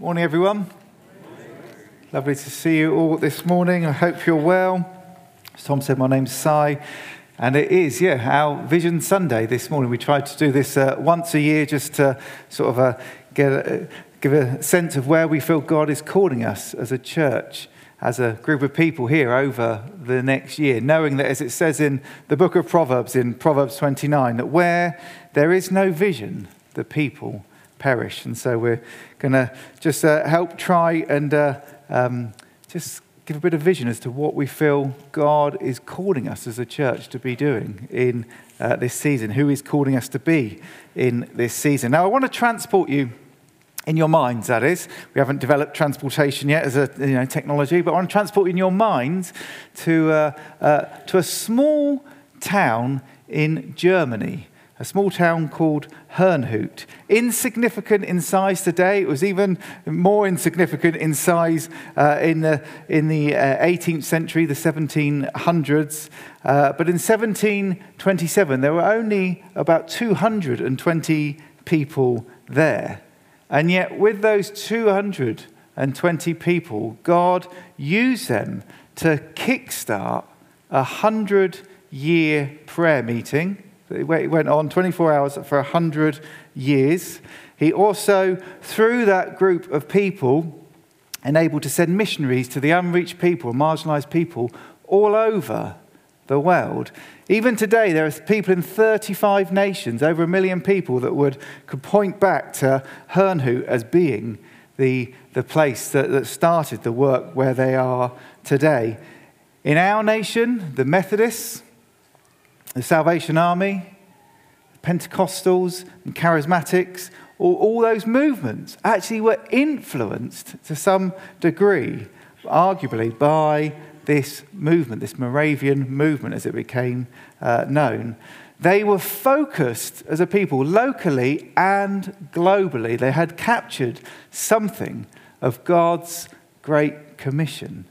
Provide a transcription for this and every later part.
Morning, everyone. Lovely to see you all this morning. I hope you're well. As Tom said, my name's Si, and it is, yeah, our Vision Sunday this morning. We try to do this uh, once a year just to sort of uh, get a, give a sense of where we feel God is calling us as a church, as a group of people here over the next year, knowing that, as it says in the book of Proverbs, in Proverbs 29, that where there is no vision, the people perish. And so we're going to just uh, help try and uh, um, just give a bit of vision as to what we feel God is calling us as a church to be doing in uh, this season, who is calling us to be in this season. Now, I want to transport you. In your minds, that is. We haven't developed transportation yet as a you know, technology, but I want to transport in your minds to, uh, uh, to a small town in Germany a small town called Herrnhut. Insignificant in size today. It was even more insignificant in size uh, in the, in the uh, 18th century, the 1700s. Uh, but in 1727, there were only about 220 people there. And yet, with those 220 people, God used them to kickstart a hundred year prayer meeting it went on 24 hours for 100 years. He also, through that group of people, enabled to send missionaries to the unreached people, marginalized people all over the world. Even today, there are people in 35 nations, over a million people, that would could point back to Herrnhut as being the, the place that, that started the work where they are today. In our nation, the Methodists, the Salvation Army, Pentecostals, and Charismatics, all, all those movements actually were influenced to some degree, arguably, by this movement, this Moravian movement as it became uh, known. They were focused as a people, locally and globally. They had captured something of God's great commission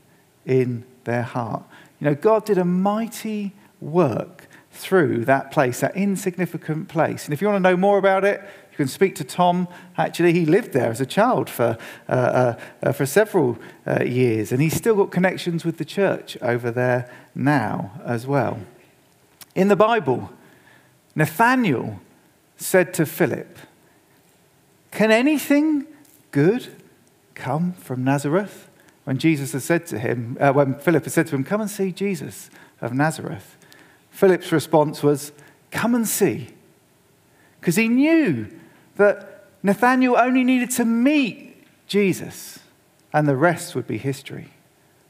in their heart. You know, God did a mighty work through that place, that insignificant place. And if you want to know more about it, you can speak to Tom. Actually, he lived there as a child for, uh, uh, uh, for several uh, years, and he's still got connections with the church over there now as well. In the Bible, Nathaniel said to Philip, Can anything good come from Nazareth? When Jesus had said to him, uh, when Philip had said to him, Come and see Jesus of Nazareth. Philip's response was, Come and see. Because he knew that Nathanael only needed to meet Jesus, and the rest would be history.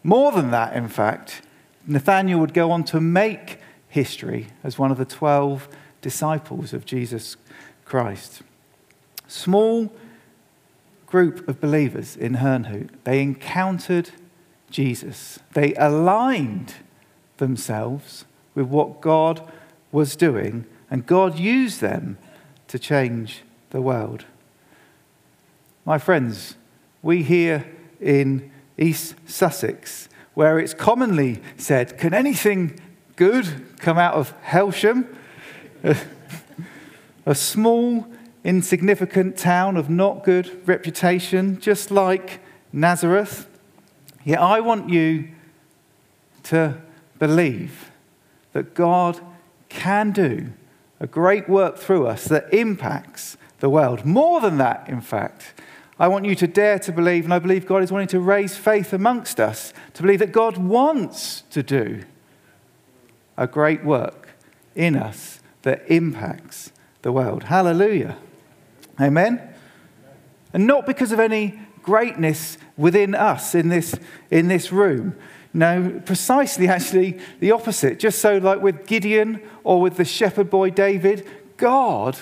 More than that, in fact, Nathanael would go on to make history as one of the 12 disciples of Jesus Christ. Small group of believers in Herrnhut, they encountered Jesus. They aligned themselves with what God was doing, and God used them to change the world. My friends, we here in East Sussex, where it's commonly said, Can anything good come out of Hailsham? a small, insignificant town of not good reputation, just like Nazareth. Yet I want you to believe that God can do a great work through us that impacts the world. More than that, in fact. I want you to dare to believe, and I believe God is wanting to raise faith amongst us, to believe that God wants to do a great work in us that impacts the world. Hallelujah. Amen. And not because of any greatness within us in this, in this room, no, precisely actually the opposite. Just so, like with Gideon or with the shepherd boy David, God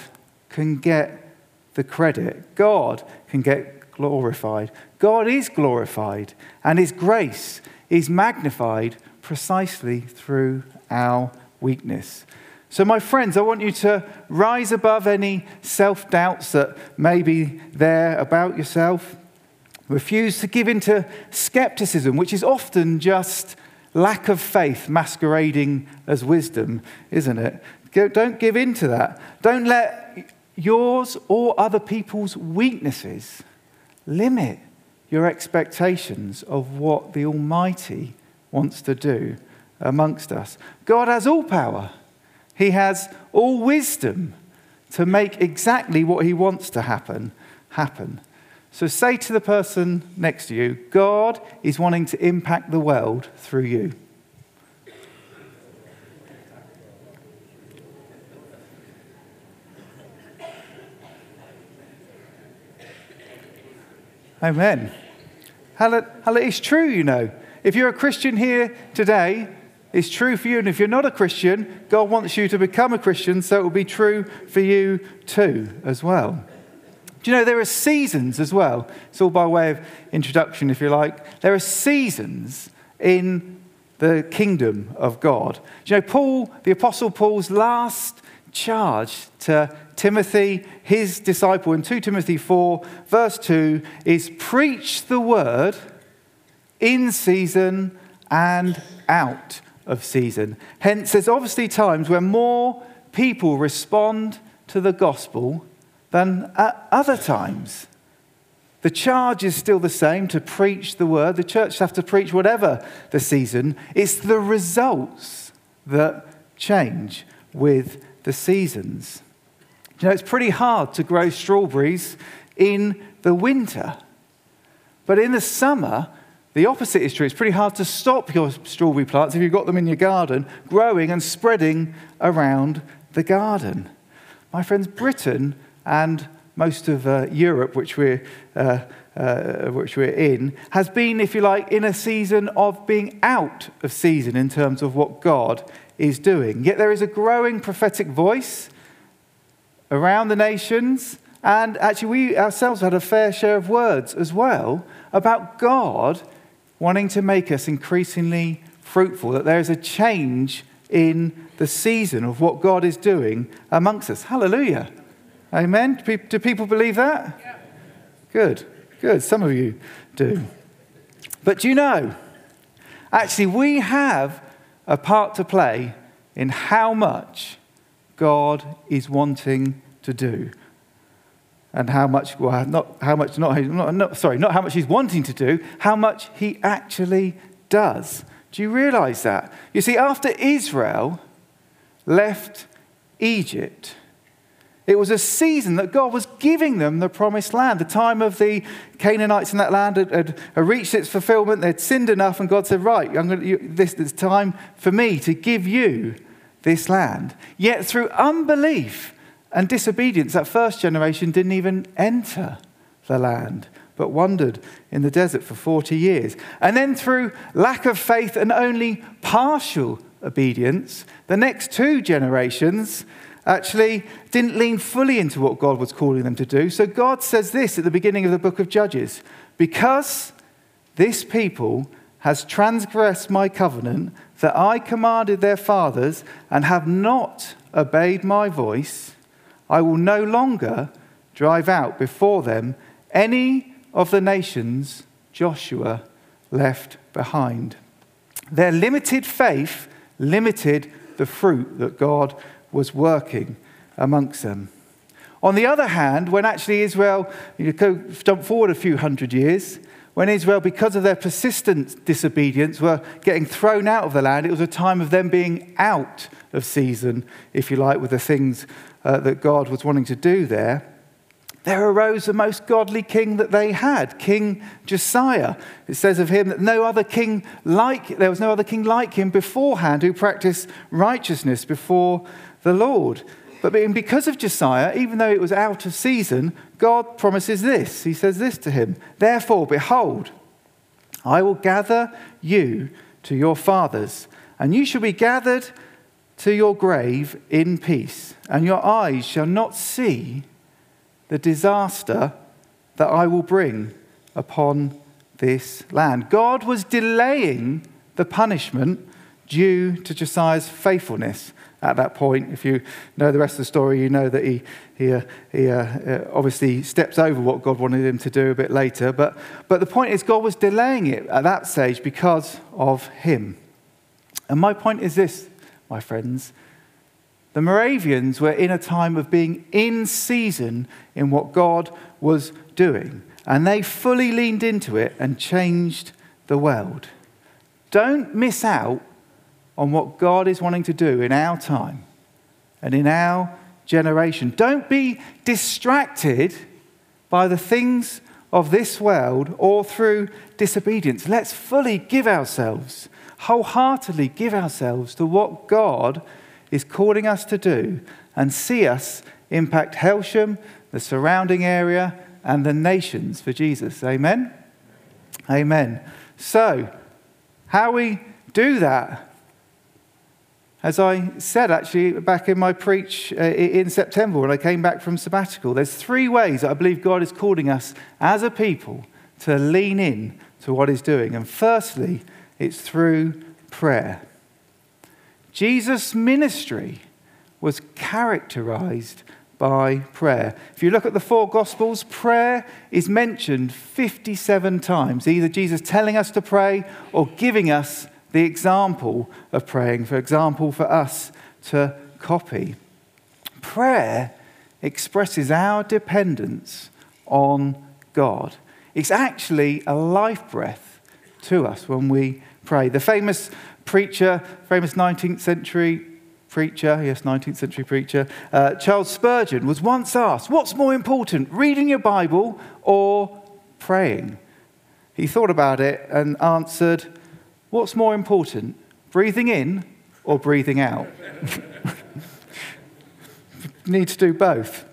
can get the credit. God can get glorified. God is glorified, and His grace is magnified precisely through our weakness. So, my friends, I want you to rise above any self doubts that may be there about yourself. Refuse to give in to skepticism, which is often just lack of faith masquerading as wisdom, isn't it? Don't give in to that. Don't let yours or other people's weaknesses limit your expectations of what the Almighty wants to do amongst us. God has all power, He has all wisdom to make exactly what He wants to happen happen. So say to the person next to you, God is wanting to impact the world through you. Amen. Hallelujah. It's true, you know. If you're a Christian here today, it's true for you. And if you're not a Christian, God wants you to become a Christian, so it will be true for you too, as well. Do you know there are seasons as well? It's all by way of introduction, if you like. There are seasons in the kingdom of God. Do you know, Paul, the Apostle Paul's last charge to Timothy, his disciple, in 2 Timothy 4, verse 2, is preach the word in season and out of season. Hence, there's obviously times when more people respond to the gospel than at other times. The charge is still the same to preach the word. The church have to preach whatever the season. It's the results that change with the seasons. You know, it's pretty hard to grow strawberries in the winter. But in the summer, the opposite is true. It's pretty hard to stop your strawberry plants if you've got them in your garden growing and spreading around the garden. My friends, Britain and most of uh, Europe, which we're, uh, uh, which we're in, has been, if you like, in a season of being out of season in terms of what God is doing. Yet there is a growing prophetic voice around the nations, and actually, we ourselves had a fair share of words as well about God wanting to make us increasingly fruitful, that there is a change in the season of what God is doing amongst us. Hallelujah. Amen. Do people believe that? Yeah. Good, good. Some of you do. But do you know, actually, we have a part to play in how much God is wanting to do. And how much, well, not how much, not, not, not, sorry, not how much he's wanting to do, how much he actually does. Do you realize that? You see, after Israel left Egypt, it was a season that God was giving them the promised land. The time of the Canaanites in that land had, had, had reached its fulfillment. They'd sinned enough, and God said, Right, to, you, this is time for me to give you this land. Yet through unbelief and disobedience, that first generation didn't even enter the land, but wandered in the desert for 40 years. And then through lack of faith and only partial obedience, the next two generations actually didn't lean fully into what God was calling them to do. So God says this at the beginning of the book of Judges because this people has transgressed my covenant that I commanded their fathers and have not obeyed my voice, I will no longer drive out before them any of the nations Joshua left behind. Their limited faith limited the fruit that God was working amongst them. On the other hand, when actually Israel, you go jump forward a few hundred years, when Israel, because of their persistent disobedience, were getting thrown out of the land, it was a time of them being out of season, if you like, with the things uh, that God was wanting to do there. There arose the most godly king that they had, King Josiah. It says of him that no other king like there was no other king like him beforehand who practiced righteousness before the Lord. But because of Josiah, even though it was out of season, God promises this. He says this to him Therefore, behold, I will gather you to your fathers, and you shall be gathered to your grave in peace, and your eyes shall not see the disaster that I will bring upon this land. God was delaying the punishment due to Josiah's faithfulness at that point. If you know the rest of the story, you know that he, he, uh, he uh, uh, obviously steps over what God wanted him to do a bit later. But, but the point is, God was delaying it at that stage because of him. And my point is this, my friends. The Moravians were in a time of being in season in what God was doing. and they fully leaned into it and changed the world. Don't miss out on what God is wanting to do in our time and in our generation. Don't be distracted by the things of this world or through disobedience. Let's fully give ourselves, wholeheartedly give ourselves to what God is calling us to do and see us impact Hailsham, the surrounding area, and the nations for Jesus. Amen? Amen. So, how we do that as I said actually back in my preach uh, in September when I came back from sabbatical, there's three ways that I believe God is calling us as a people to lean in to what He's doing. And firstly, it's through prayer. Jesus' ministry was characterized by prayer. If you look at the four Gospels, prayer is mentioned 57 times, either Jesus telling us to pray or giving us the example of praying, for example, for us to copy. Prayer expresses our dependence on God. It's actually a life breath to us when we pray. The famous preacher, famous 19th century preacher, yes, 19th century preacher, uh, Charles Spurgeon, was once asked, What's more important, reading your Bible or praying? He thought about it and answered, What's more important, breathing in or breathing out? need to do both.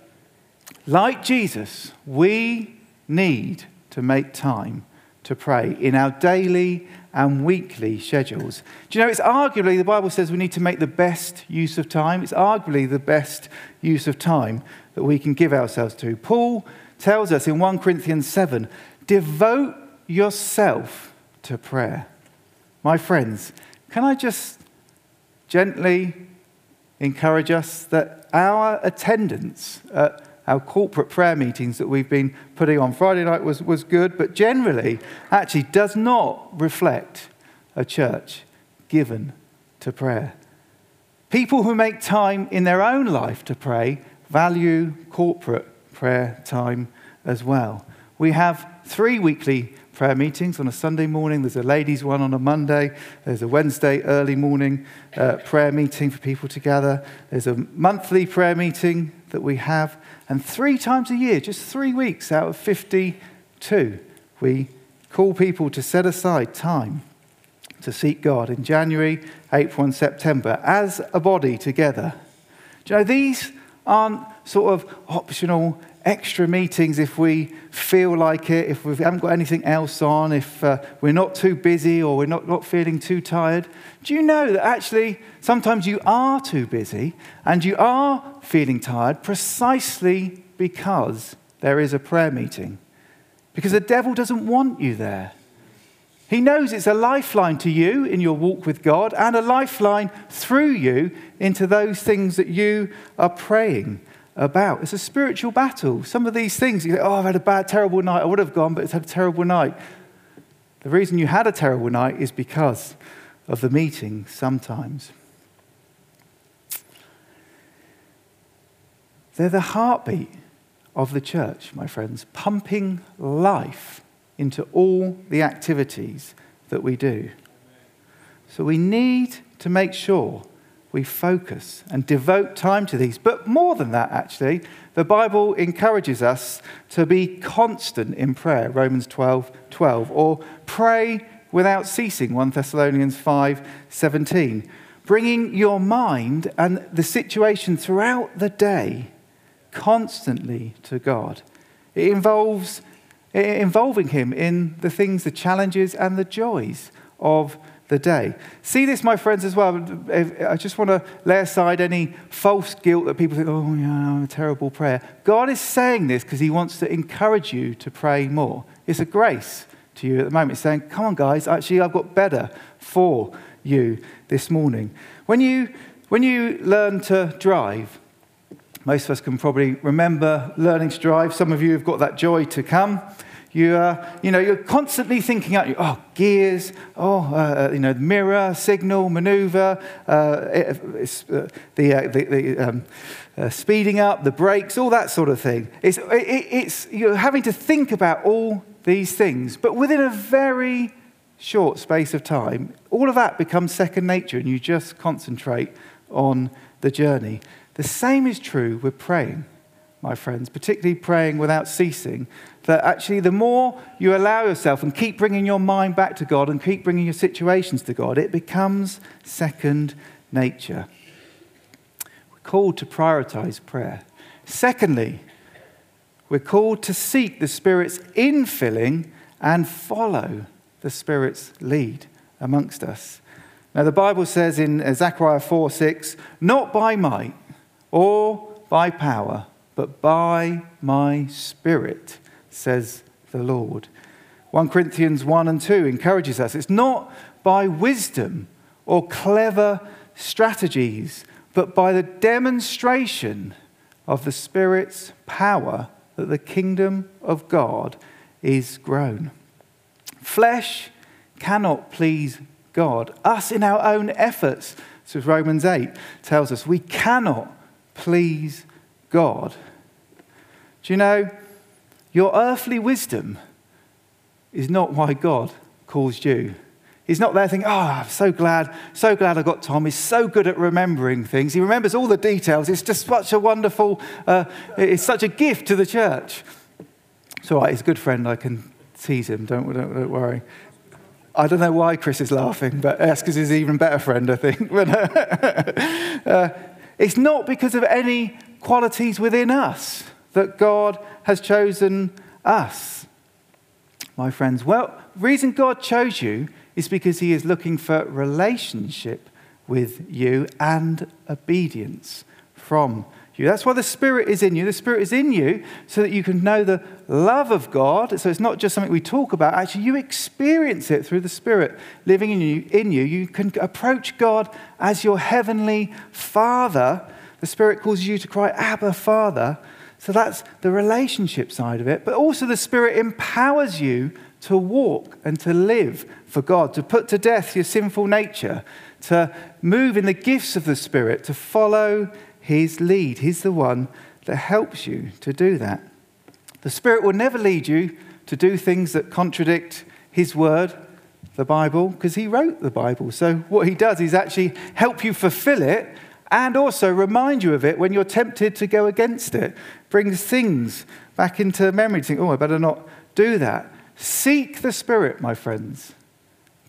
Like Jesus, we need to make time to pray in our daily and weekly schedules. Do you know, it's arguably, the Bible says we need to make the best use of time. It's arguably the best use of time that we can give ourselves to. Paul tells us in 1 Corinthians 7 devote yourself to prayer. My friends, can I just gently encourage us that our attendance at our corporate prayer meetings that we've been putting on Friday night was, was good, but generally actually does not reflect a church given to prayer. People who make time in their own life to pray value corporate prayer time as well. We have three weekly prayer meetings on a Sunday morning. There's a ladies' one on a Monday. There's a Wednesday early morning uh, prayer meeting for people to gather. There's a monthly prayer meeting that we have. And three times a year, just three weeks out of 52, we call people to set aside time to seek God in January, April, and September as a body together. Do you know, these aren't sort of optional extra meetings if we feel like it, if we haven't got anything else on, if uh, we're not too busy or we're not, not feeling too tired. Do you know that actually sometimes you are too busy and you are feeling tired precisely because there is a prayer meeting? Because the devil doesn't want you there. He knows it's a lifeline to you in your walk with God and a lifeline through you into those things that you are praying about. It's a spiritual battle. Some of these things, you go, oh, I've had a bad, terrible night. I would have gone, but it's had a terrible night. The reason you had a terrible night is because of the meeting sometimes. They're the heartbeat of the church, my friends, pumping life into all the activities that we do. So we need to make sure we focus and devote time to these. But more than that, actually, the Bible encourages us to be constant in prayer, Romans 12 12, or pray without ceasing, 1 Thessalonians 5 17. Bringing your mind and the situation throughout the day constantly to God. It involves involving Him in the things, the challenges, and the joys of the day. See this, my friends, as well. I just want to lay aside any false guilt that people think, oh, yeah, I'm a terrible prayer. God is saying this because He wants to encourage you to pray more. It's a grace to you at the moment. Saying, come on, guys, actually, I've got better for you this morning. When you, when you learn to drive, most of us can probably remember learning to drive. Some of you have got that joy to come. You, uh, you know, you're constantly thinking out, oh, gears, oh, uh, you know, mirror, signal, maneuver, uh, uh, the, uh, the, the um, uh, speeding up, the brakes, all that sort of thing. It's, it, it's, you're having to think about all these things, but within a very short space of time, all of that becomes second nature and you just concentrate on the journey. The same is true with praying, my friends, particularly praying without ceasing. That actually, the more you allow yourself and keep bringing your mind back to God and keep bringing your situations to God, it becomes second nature. We're called to prioritize prayer. Secondly, we're called to seek the Spirit's infilling and follow the Spirit's lead amongst us. Now, the Bible says in Zechariah 4 6, not by might or by power, but by my Spirit, says the Lord. 1 Corinthians 1 and 2 encourages us. It's not by wisdom or clever strategies, but by the demonstration of the Spirit's power that the kingdom of God is grown. Flesh cannot please God. Us in our own efforts, so Romans 8 tells us, we cannot please God. Do you know, your earthly wisdom is not why God calls you. He's not there thinking, oh, I'm so glad, so glad I got Tom. He's so good at remembering things. He remembers all the details. It's just such a wonderful, uh, it's such a gift to the church. It's all right, he's a good friend. I can tease him, don't, don't, don't worry. I don't know why Chris is laughing, but that's because he's an even better friend, I think. Uh, it's not because of any qualities within us that God has chosen us, my friends. Well, reason God chose you is because He is looking for relationship with you and obedience from you. That's why the Spirit is in you. The Spirit is in you so that you can know the love of God. So it's not just something we talk about. Actually, you experience it through the Spirit living in you. In you, you can approach God as your heavenly Father. The Spirit calls you to cry, "Abba, Father." So that's the relationship side of it. But also, the Spirit empowers you to walk and to live for God, to put to death your sinful nature, to move in the gifts of the Spirit, to follow his lead. He's the one that helps you to do that. The Spirit will never lead you to do things that contradict His Word, the Bible, because He wrote the Bible. So what He does is actually help you fulfill it and also remind you of it when you're tempted to go against it. Brings things back into memory. Think, oh, I better not do that. Seek the Spirit, my friends.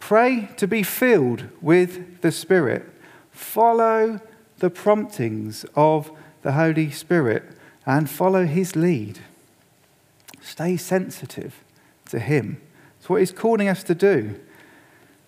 Pray to be filled with the Spirit. Follow the promptings of the Holy Spirit and follow his lead. Stay sensitive to him. It's what he's calling us to do.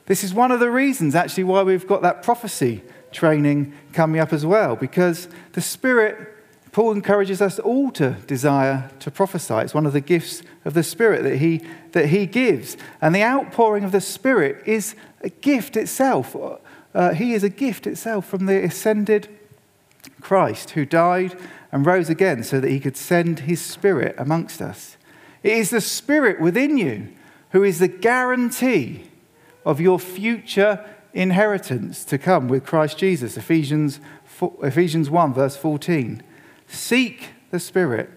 This is one of the reasons, actually, why we've got that prophecy training coming up as well, because the Spirit, Paul encourages us all to desire to prophesy. It's one of the gifts of the Spirit that he, that he gives. And the outpouring of the Spirit is a gift itself. Uh, he is a gift itself from the ascended Christ who died and rose again so that he could send his Spirit amongst us. It is the Spirit within you who is the guarantee of your future inheritance to come with Christ Jesus. Ephesians, Ephesians 1, verse 14. Seek the Spirit.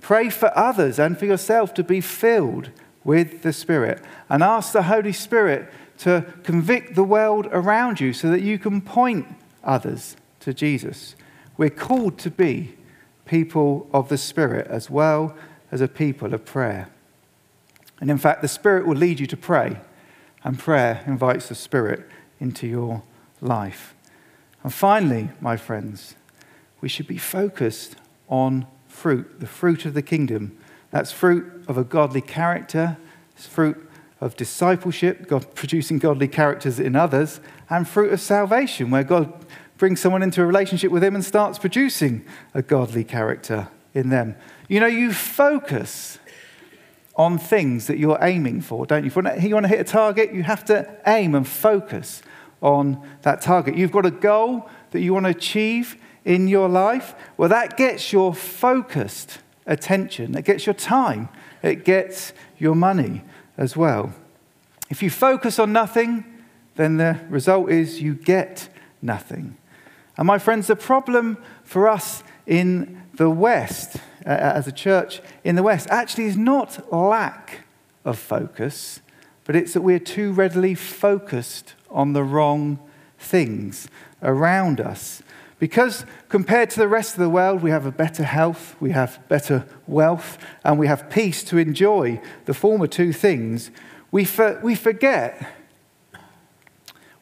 Pray for others and for yourself to be filled with the Spirit. And ask the Holy Spirit to convict the world around you so that you can point others to Jesus. We're called to be people of the Spirit as well as a people of prayer. And in fact, the Spirit will lead you to pray, and prayer invites the Spirit into your life. And finally, my friends, we should be focused on fruit, the fruit of the kingdom. That's fruit of a godly character, it's fruit of discipleship, God producing godly characters in others, and fruit of salvation, where God brings someone into a relationship with Him and starts producing a godly character in them. You know, you focus on things that you're aiming for, don't you? If you want to hit a target, you have to aim and focus on that target. You've got a goal that you want to achieve in your life. Well, that gets your focused attention, it gets your time, it gets your money as well. If you focus on nothing, then the result is you get nothing. And my friends, the problem for us in the West, uh, as a church in the West, actually is not lack of focus, but it's that we're too readily focused on the wrong things around us. Because compared to the rest of the world, we have a better health, we have better wealth, and we have peace to enjoy the former two things, we, for, we forget,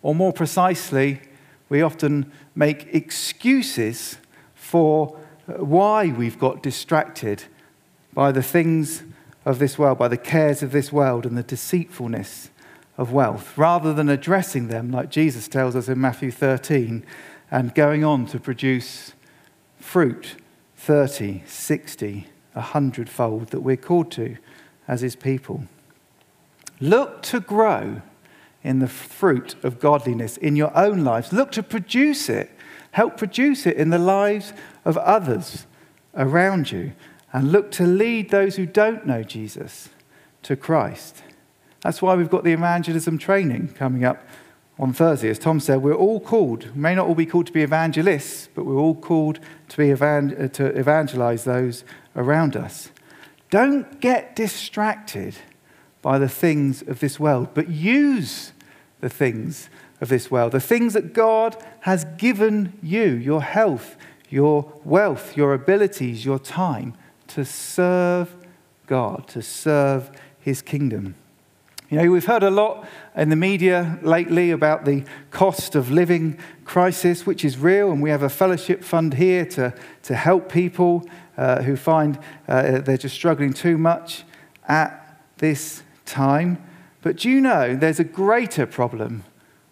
or more precisely, we often make excuses for uh, why we've got distracted by the things of this world, by the cares of this world and the deceitfulness of wealth, rather than addressing them like Jesus tells us in Matthew 13 and going on to produce fruit 30, 60, 100 fold that we're called to as his people. Look to grow in the fruit of godliness in your own lives. Look to produce it. Help produce it in the lives of others around you. And look to lead those who don't know Jesus to Christ. That's why we've got the evangelism training coming up on Thursday. As Tom said, we're all called, we may not all be called to be evangelists, but we're all called to, be evan- uh, to evangelize those around us. Don't get distracted by the things of this world, but use the things of this world, the things that God has given you, your health, your wealth, your abilities, your time, to serve God, to serve His kingdom. You know, we've heard a lot in the media lately about the cost of living crisis, which is real, and we have a fellowship fund here to, to help people uh, who find uh, they're just struggling too much at this time. But do you know there's a greater problem,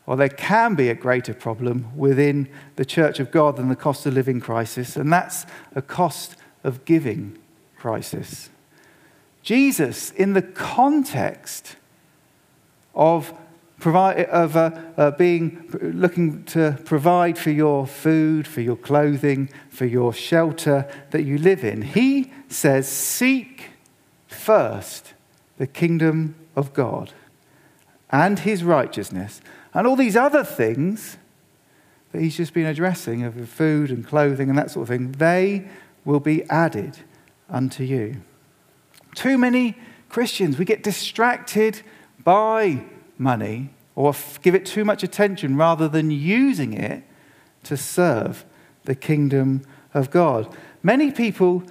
or there can be a greater problem within the church of God than the cost of living crisis, and that's a cost of giving crisis. Jesus, in the context of, provide, of uh, uh, being, looking to provide for your food, for your clothing, for your shelter that you live in, he says, Seek first the kingdom of God and his righteousness, and all these other things that he's just been addressing of food and clothing and that sort of thing, they will be added unto you. Too many Christians, we get distracted by money or give it too much attention rather than using it to serve the kingdom of God. Many people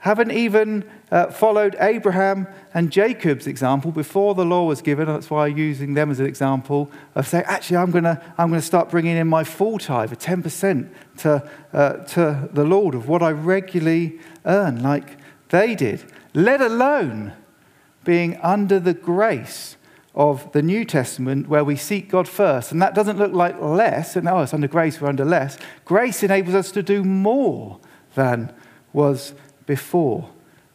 haven't even uh, followed Abraham and Jacob's example before the law was given. That's why I'm using them as an example of saying, actually, I'm going to I'm to start bringing in my full tithe, 10% to, uh, to the Lord of what I regularly earn, like they did, let alone being under the grace of the New Testament where we seek God first. And that doesn't look like less, and oh, it's under grace, we're under less. Grace enables us to do more than was before,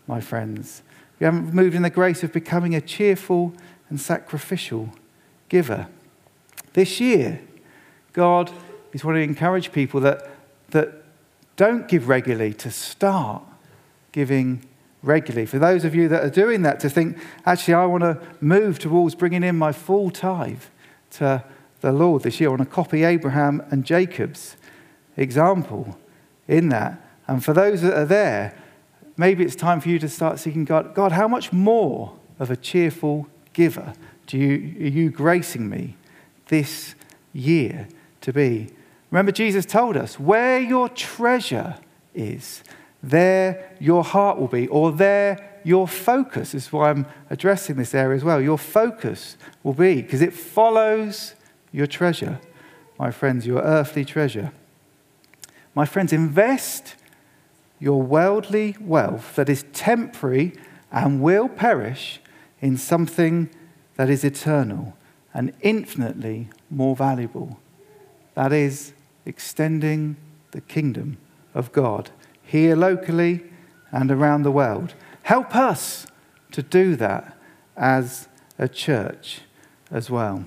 my friends. We haven't moved in the grace of becoming a cheerful and sacrificial giver. This year, God is wanting to encourage people that, that don't give regularly to start giving regularly. For those of you that are doing that, to think, actually, I want to move towards bringing in my full tithe to the Lord this year. I want to copy Abraham and Jacob's example in that. And for those that are there, maybe it's time for you to start seeking God. God, how much more of a cheerful giver do you, are you gracing me this year to be? Remember, Jesus told us, where your treasure is, there your heart will be, or there your focus. This is why I'm addressing this area as well. Your focus will be, because it follows your treasure, my friends, your earthly treasure. My friends, invest your worldly wealth that is temporary and will perish in something that is eternal and infinitely more valuable. That is extending the kingdom of God here locally and around the world. Help us to do that as a church as well.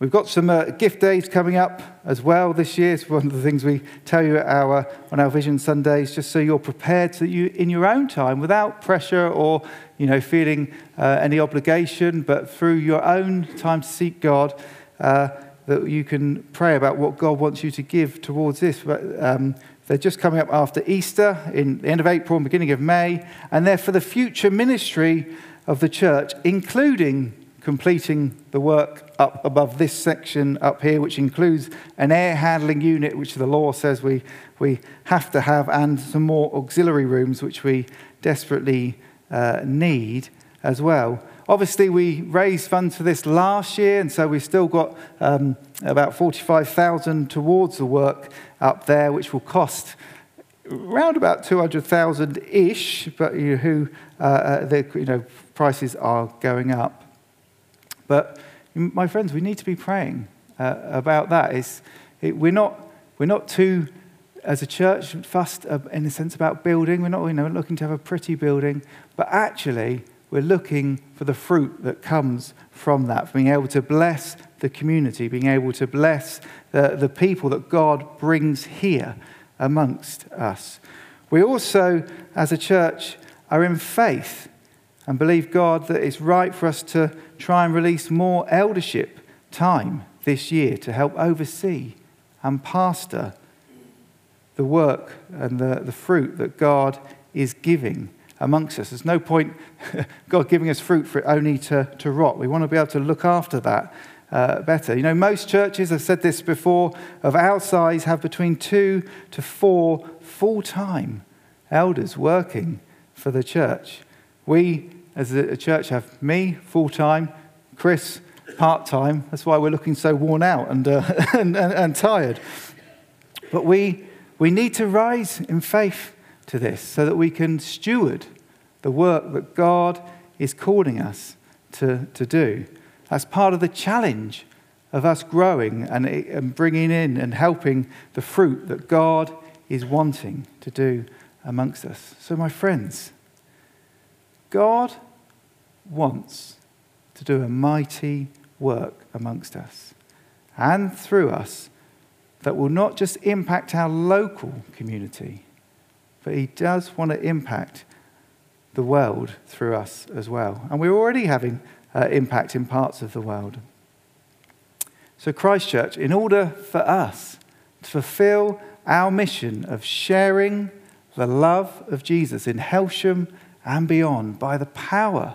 We've got some uh, gift days coming up as well this year. It's one of the things we tell you our, on our Vision Sundays, just so you're prepared so you, in your own time, without pressure or you know, feeling uh, any obligation, but through your own time to seek God, uh, that you can pray about what God wants you to give towards this. But, um, they're just coming up after Easter, in the end of April and beginning of May, and they're for the future ministry of the church, including completing the work up above this section up here, which includes an air handling unit, which the law says we, we have to have, and some more auxiliary rooms, which we desperately uh, need as well. Obviously, we raised funds for this last year, and so we've still got um, about 45,000 towards the work up there, which will cost around about 200,000 ish, but you know, who, uh, uh, the you know, prices are going up. But my friends, we need to be praying uh, about that. It's, it, we're, not, we're not too, as a church, fussed uh, in a sense about building. We're not you know, looking to have a pretty building, but actually, we're looking for the fruit that comes from that, being able to bless the community, being able to bless the, the people that God brings here amongst us. We also, as a church, are in faith and believe God that it's right for us to try and release more eldership time this year to help oversee and pastor the work and the, the fruit that God is giving amongst us. There's no point God giving us fruit for it only to, to rot. We want to be able to look after that uh, better. You know, most churches, I've said this before, of our size have between two to four full time elders working for the church. We as a church have me full time, Chris part time. That's why we're looking so worn out and, uh, and, and, and tired. But we, we need to rise in faith to this so that we can steward the work that God is calling us to, to do. That's part of the challenge of us growing and, and bringing in and helping the fruit that God is wanting to do amongst us. So, my friends, God wants to do a mighty work amongst us and through us that will not just impact our local community, but He does want to impact the world through us as well. And we're already having uh, impact in parts of the world. So, Christchurch, in order for us to fulfill our mission of sharing the love of Jesus in Hailsham and beyond by the power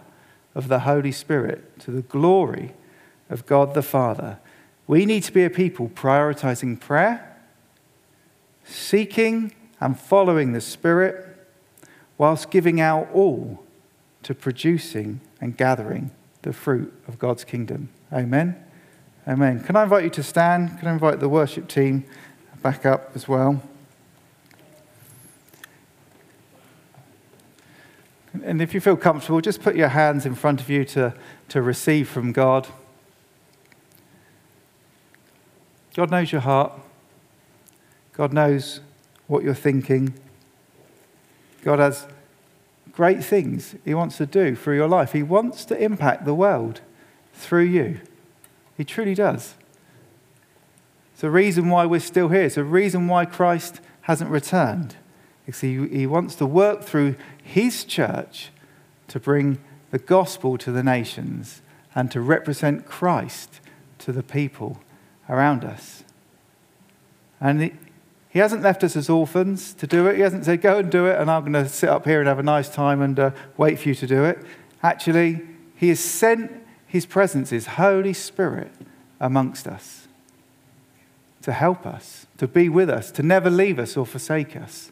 of the Holy Spirit to the glory of God the Father, we need to be a people prioritizing prayer, seeking and following the Spirit, whilst giving our all to producing and gathering the fruit of God's kingdom. Amen. Amen. Can I invite you to stand? Can I invite the worship team back up as well? And if you feel comfortable, just put your hands in front of you to, to receive from God. God knows your heart. God knows what you're thinking. God has great things He wants to do through your life. He wants to impact the world through you. He truly does. It's a reason why we're still here. It's a reason why Christ hasn't returned. He, he wants to work through his church to bring the gospel to the nations and to represent Christ to the people around us. And he hasn't left us as orphans to do it. He hasn't said, go and do it, and I'm going to sit up here and have a nice time and uh, wait for you to do it. Actually, he has sent his presence, his Holy Spirit, amongst us to help us, to be with us, to never leave us or forsake us.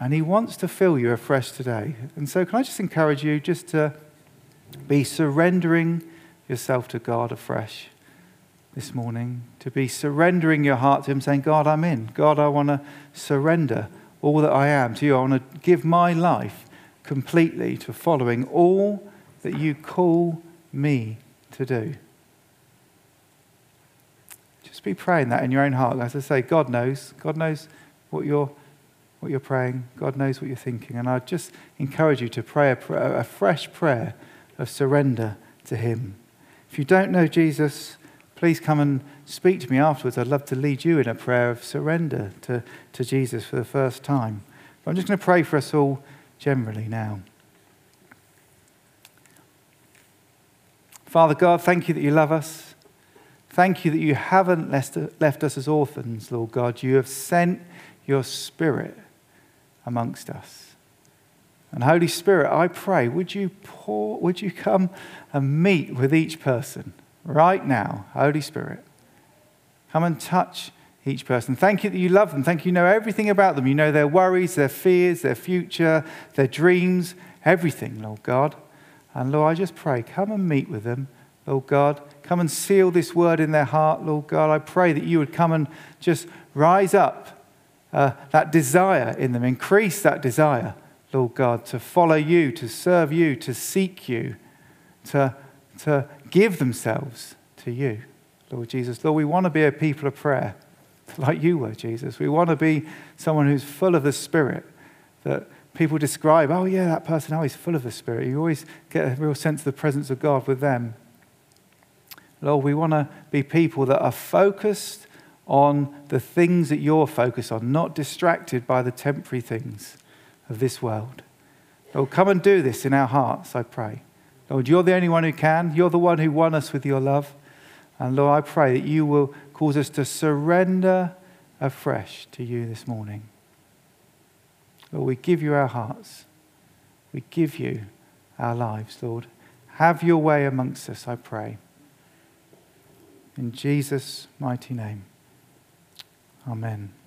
And He wants to fill you afresh today. And so, can I just encourage you just to be surrendering yourself to God afresh this morning, to be surrendering your heart to Him, saying, God, I'm in. God, I want to surrender all that I am to you. I want to give my life completely to following all that you call me to do. Just be praying that in your own heart. As I say, God knows. God knows what you're what you're praying. God knows what you're thinking. And I just encourage you to pray a, a fresh prayer of surrender to Him. If you don't know Jesus, please come and speak to me afterwards. I'd love to lead you in a prayer of surrender to, to Jesus for the first time. But I'm just going to pray for us all generally now. Father God, thank you that you love us. Thank you that you haven't left us as orphans, Lord God. You have sent your Spirit amongst us. And Holy Spirit, I pray, would you pour, would you come and meet with each person right now, Holy Spirit? Come and touch each person. Thank you that you love them. Thank you, you know everything about them. You know their worries, their fears, their future, their dreams, everything, Lord God. And Lord, I just pray, come and meet with them, Lord God. Come and seal this word in their heart, Lord God. I pray that you would come and just rise up uh, that desire in them, increase that desire, Lord God, to follow you, to serve you, to seek you, to, to give themselves to you, Lord Jesus. Lord, we want to be a people of prayer like you were, Jesus. We want to be someone who's full of the Spirit, that people describe, oh, yeah, that person, oh, he's full of the Spirit. You always get a real sense of the presence of God with them. Lord, we want to be people that are focused on the things that you're focused on, not distracted by the temporary things of this world. Lord, come and do this in our hearts, I pray. Lord, you're the only one who can. You're the one who won us with your love. And Lord, I pray that you will cause us to surrender afresh to you this morning. Lord, we give you our hearts. We give you our lives, Lord. Have your way amongst us, I pray. In Jesus' mighty name. Amen.